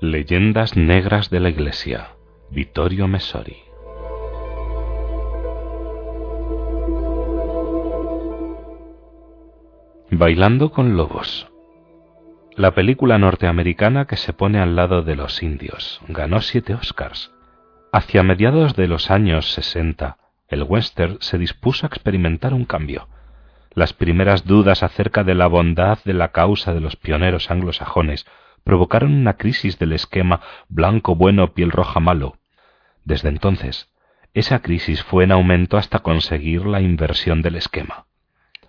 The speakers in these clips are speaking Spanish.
Leyendas Negras de la Iglesia, Vittorio Messori. Bailando con Lobos. La película norteamericana que se pone al lado de los indios ganó siete Oscars. Hacia mediados de los años 60, el western se dispuso a experimentar un cambio. Las primeras dudas acerca de la bondad de la causa de los pioneros anglosajones provocaron una crisis del esquema blanco bueno, piel roja malo. Desde entonces, esa crisis fue en aumento hasta conseguir la inversión del esquema.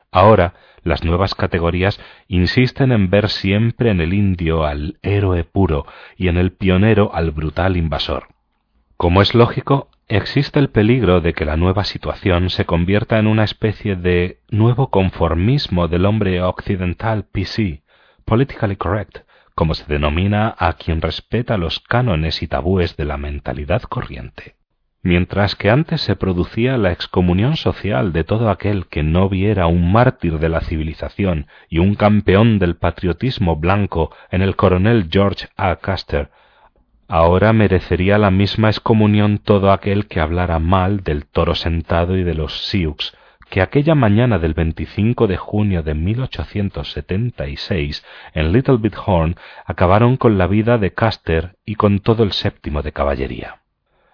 Ahora, las nuevas categorías insisten en ver siempre en el indio al héroe puro y en el pionero al brutal invasor. Como es lógico, existe el peligro de que la nueva situación se convierta en una especie de nuevo conformismo del hombre occidental PC, politically correct, como se denomina a quien respeta los cánones y tabúes de la mentalidad corriente. Mientras que antes se producía la excomunión social de todo aquel que no viera un mártir de la civilización y un campeón del patriotismo blanco en el coronel George A. Custer, ahora merecería la misma excomunión todo aquel que hablara mal del toro sentado y de los Sioux, que aquella mañana del 25 de junio de 1876 en Little Bit Horn acabaron con la vida de Custer y con todo el séptimo de caballería.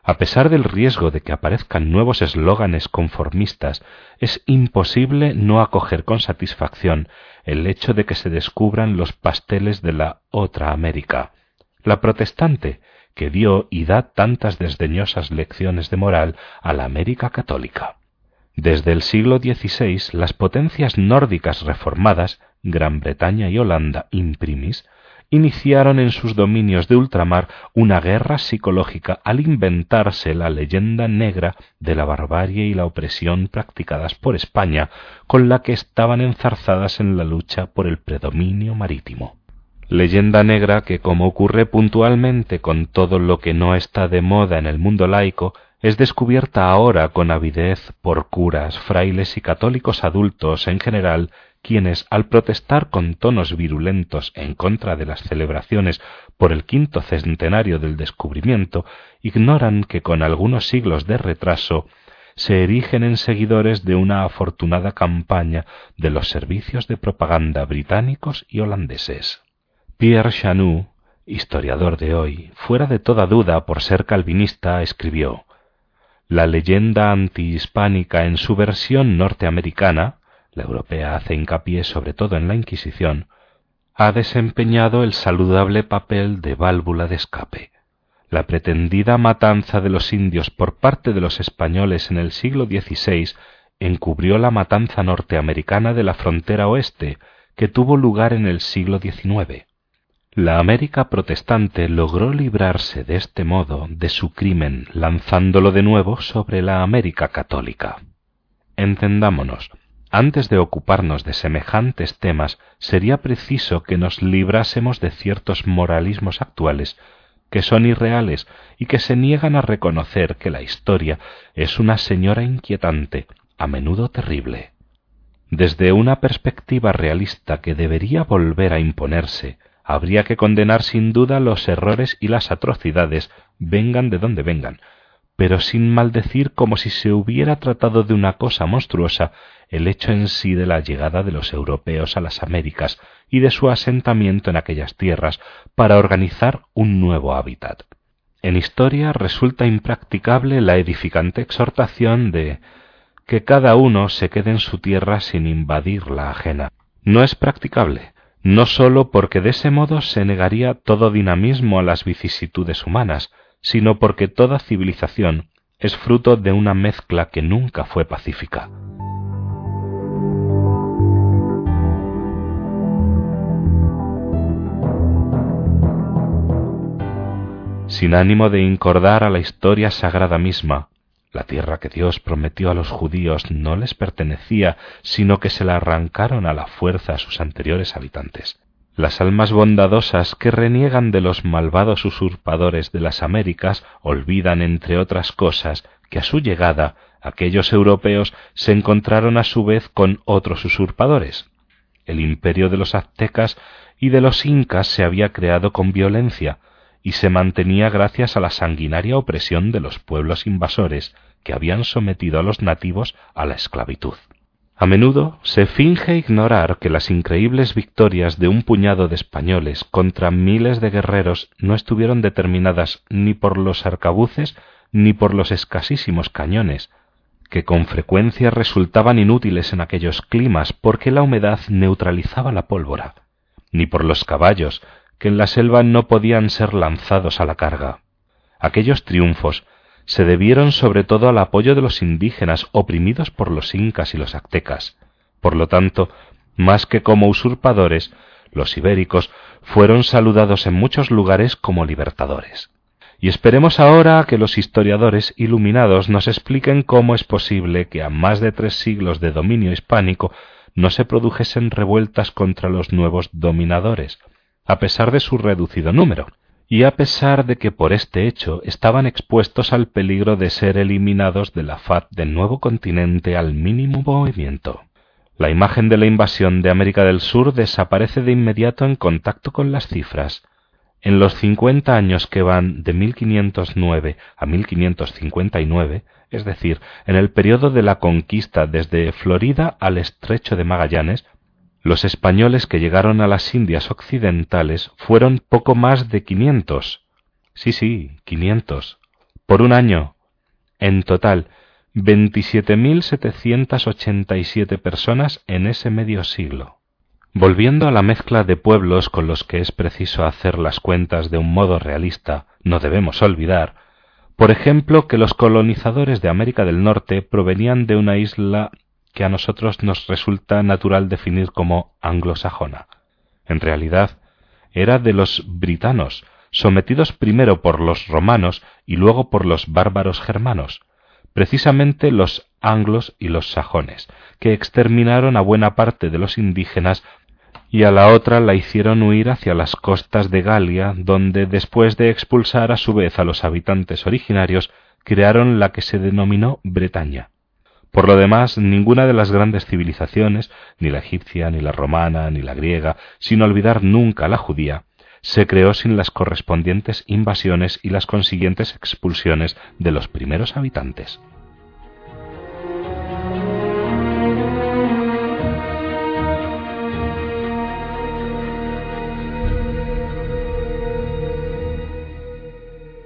A pesar del riesgo de que aparezcan nuevos eslóganes conformistas, es imposible no acoger con satisfacción el hecho de que se descubran los pasteles de la otra América, la protestante, que dio y da tantas desdeñosas lecciones de moral a la América católica. Desde el siglo XVI, las potencias nórdicas reformadas, Gran Bretaña y Holanda imprimis, iniciaron en sus dominios de ultramar una guerra psicológica al inventarse la leyenda negra de la barbarie y la opresión practicadas por España, con la que estaban enzarzadas en la lucha por el predominio marítimo. Leyenda negra que, como ocurre puntualmente con todo lo que no está de moda en el mundo laico, es descubierta ahora con avidez por curas, frailes y católicos adultos en general, quienes, al protestar con tonos virulentos en contra de las celebraciones por el quinto centenario del descubrimiento, ignoran que con algunos siglos de retraso se erigen en seguidores de una afortunada campaña de los servicios de propaganda británicos y holandeses. Pierre Chanut, historiador de hoy, fuera de toda duda por ser calvinista, escribió la leyenda antihispánica en su versión norteamericana, la europea hace hincapié sobre todo en la Inquisición, ha desempeñado el saludable papel de válvula de escape. La pretendida matanza de los indios por parte de los españoles en el siglo XVI encubrió la matanza norteamericana de la frontera oeste, que tuvo lugar en el siglo XIX. La América protestante logró librarse de este modo de su crimen lanzándolo de nuevo sobre la América católica. Entendámonos, antes de ocuparnos de semejantes temas sería preciso que nos librásemos de ciertos moralismos actuales que son irreales y que se niegan a reconocer que la historia es una señora inquietante, a menudo terrible. Desde una perspectiva realista que debería volver a imponerse, habría que condenar sin duda los errores y las atrocidades, vengan de donde vengan, pero sin maldecir como si se hubiera tratado de una cosa monstruosa el hecho en sí de la llegada de los europeos a las Américas y de su asentamiento en aquellas tierras para organizar un nuevo hábitat. En historia resulta impracticable la edificante exhortación de que cada uno se quede en su tierra sin invadir la ajena. No es practicable, no sólo porque de ese modo se negaría todo dinamismo a las vicisitudes humanas, sino porque toda civilización es fruto de una mezcla que nunca fue pacífica. Sin ánimo de incordar a la historia sagrada misma, la tierra que Dios prometió a los judíos no les pertenecía, sino que se la arrancaron a la fuerza a sus anteriores habitantes. Las almas bondadosas que reniegan de los malvados usurpadores de las Américas olvidan, entre otras cosas, que a su llegada aquellos europeos se encontraron a su vez con otros usurpadores. El imperio de los aztecas y de los incas se había creado con violencia, y se mantenía gracias a la sanguinaria opresión de los pueblos invasores que habían sometido a los nativos a la esclavitud. A menudo se finge ignorar que las increíbles victorias de un puñado de españoles contra miles de guerreros no estuvieron determinadas ni por los arcabuces ni por los escasísimos cañones, que con frecuencia resultaban inútiles en aquellos climas porque la humedad neutralizaba la pólvora, ni por los caballos, que en la selva no podían ser lanzados a la carga. Aquellos triunfos se debieron sobre todo al apoyo de los indígenas oprimidos por los incas y los aztecas. Por lo tanto, más que como usurpadores, los ibéricos fueron saludados en muchos lugares como libertadores. Y esperemos ahora que los historiadores iluminados nos expliquen cómo es posible que a más de tres siglos de dominio hispánico no se produjesen revueltas contra los nuevos dominadores, a pesar de su reducido número y a pesar de que por este hecho estaban expuestos al peligro de ser eliminados de la faz del nuevo continente al mínimo movimiento. La imagen de la invasión de América del Sur desaparece de inmediato en contacto con las cifras. En los cincuenta años que van de 1509 a 1559, es decir, en el periodo de la conquista desde Florida al estrecho de Magallanes, los españoles que llegaron a las Indias occidentales fueron poco más de quinientos. Sí, sí, quinientos. Por un año. En total, veintisiete mil setecientas ochenta y siete personas en ese medio siglo. Volviendo a la mezcla de pueblos con los que es preciso hacer las cuentas de un modo realista, no debemos olvidar, por ejemplo, que los colonizadores de América del Norte provenían de una isla que a nosotros nos resulta natural definir como anglosajona. En realidad, era de los britanos, sometidos primero por los romanos y luego por los bárbaros germanos, precisamente los anglos y los sajones, que exterminaron a buena parte de los indígenas y a la otra la hicieron huir hacia las costas de Galia, donde después de expulsar a su vez a los habitantes originarios, crearon la que se denominó Bretaña. Por lo demás, ninguna de las grandes civilizaciones, ni la egipcia, ni la romana, ni la griega, sin olvidar nunca la judía, se creó sin las correspondientes invasiones y las consiguientes expulsiones de los primeros habitantes.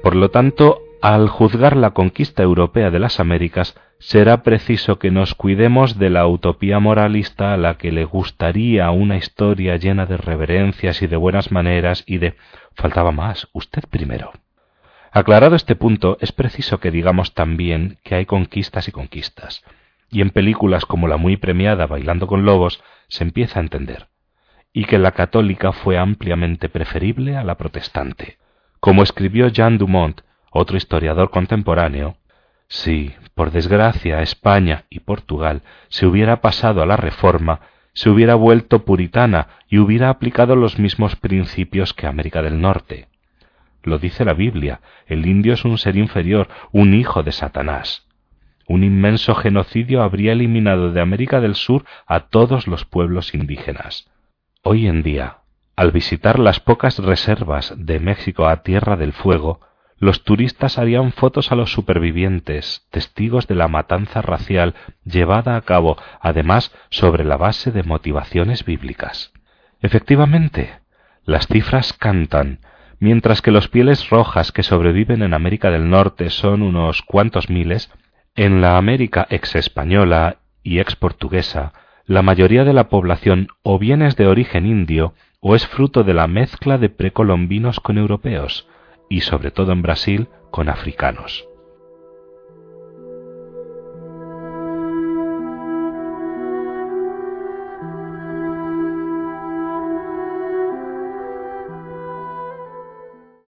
Por lo tanto, al juzgar la conquista europea de las Américas, será preciso que nos cuidemos de la utopía moralista a la que le gustaría una historia llena de reverencias y de buenas maneras y de faltaba más, usted primero. Aclarado este punto, es preciso que digamos también que hay conquistas y conquistas, y en películas como la muy premiada Bailando con Lobos se empieza a entender, y que la católica fue ampliamente preferible a la protestante. Como escribió Jean Dumont otro historiador contemporáneo, si, por desgracia, España y Portugal se hubiera pasado a la Reforma, se hubiera vuelto puritana y hubiera aplicado los mismos principios que América del Norte. Lo dice la Biblia, el indio es un ser inferior, un hijo de Satanás. Un inmenso genocidio habría eliminado de América del Sur a todos los pueblos indígenas. Hoy en día, al visitar las pocas reservas de México a Tierra del Fuego, los turistas harían fotos a los supervivientes, testigos de la matanza racial llevada a cabo, además, sobre la base de motivaciones bíblicas. Efectivamente, las cifras cantan, mientras que los pieles rojas que sobreviven en América del Norte son unos cuantos miles, en la América ex española y ex portuguesa, la mayoría de la población o bien es de origen indio o es fruto de la mezcla de precolombinos con europeos, y sobre todo en Brasil con africanos.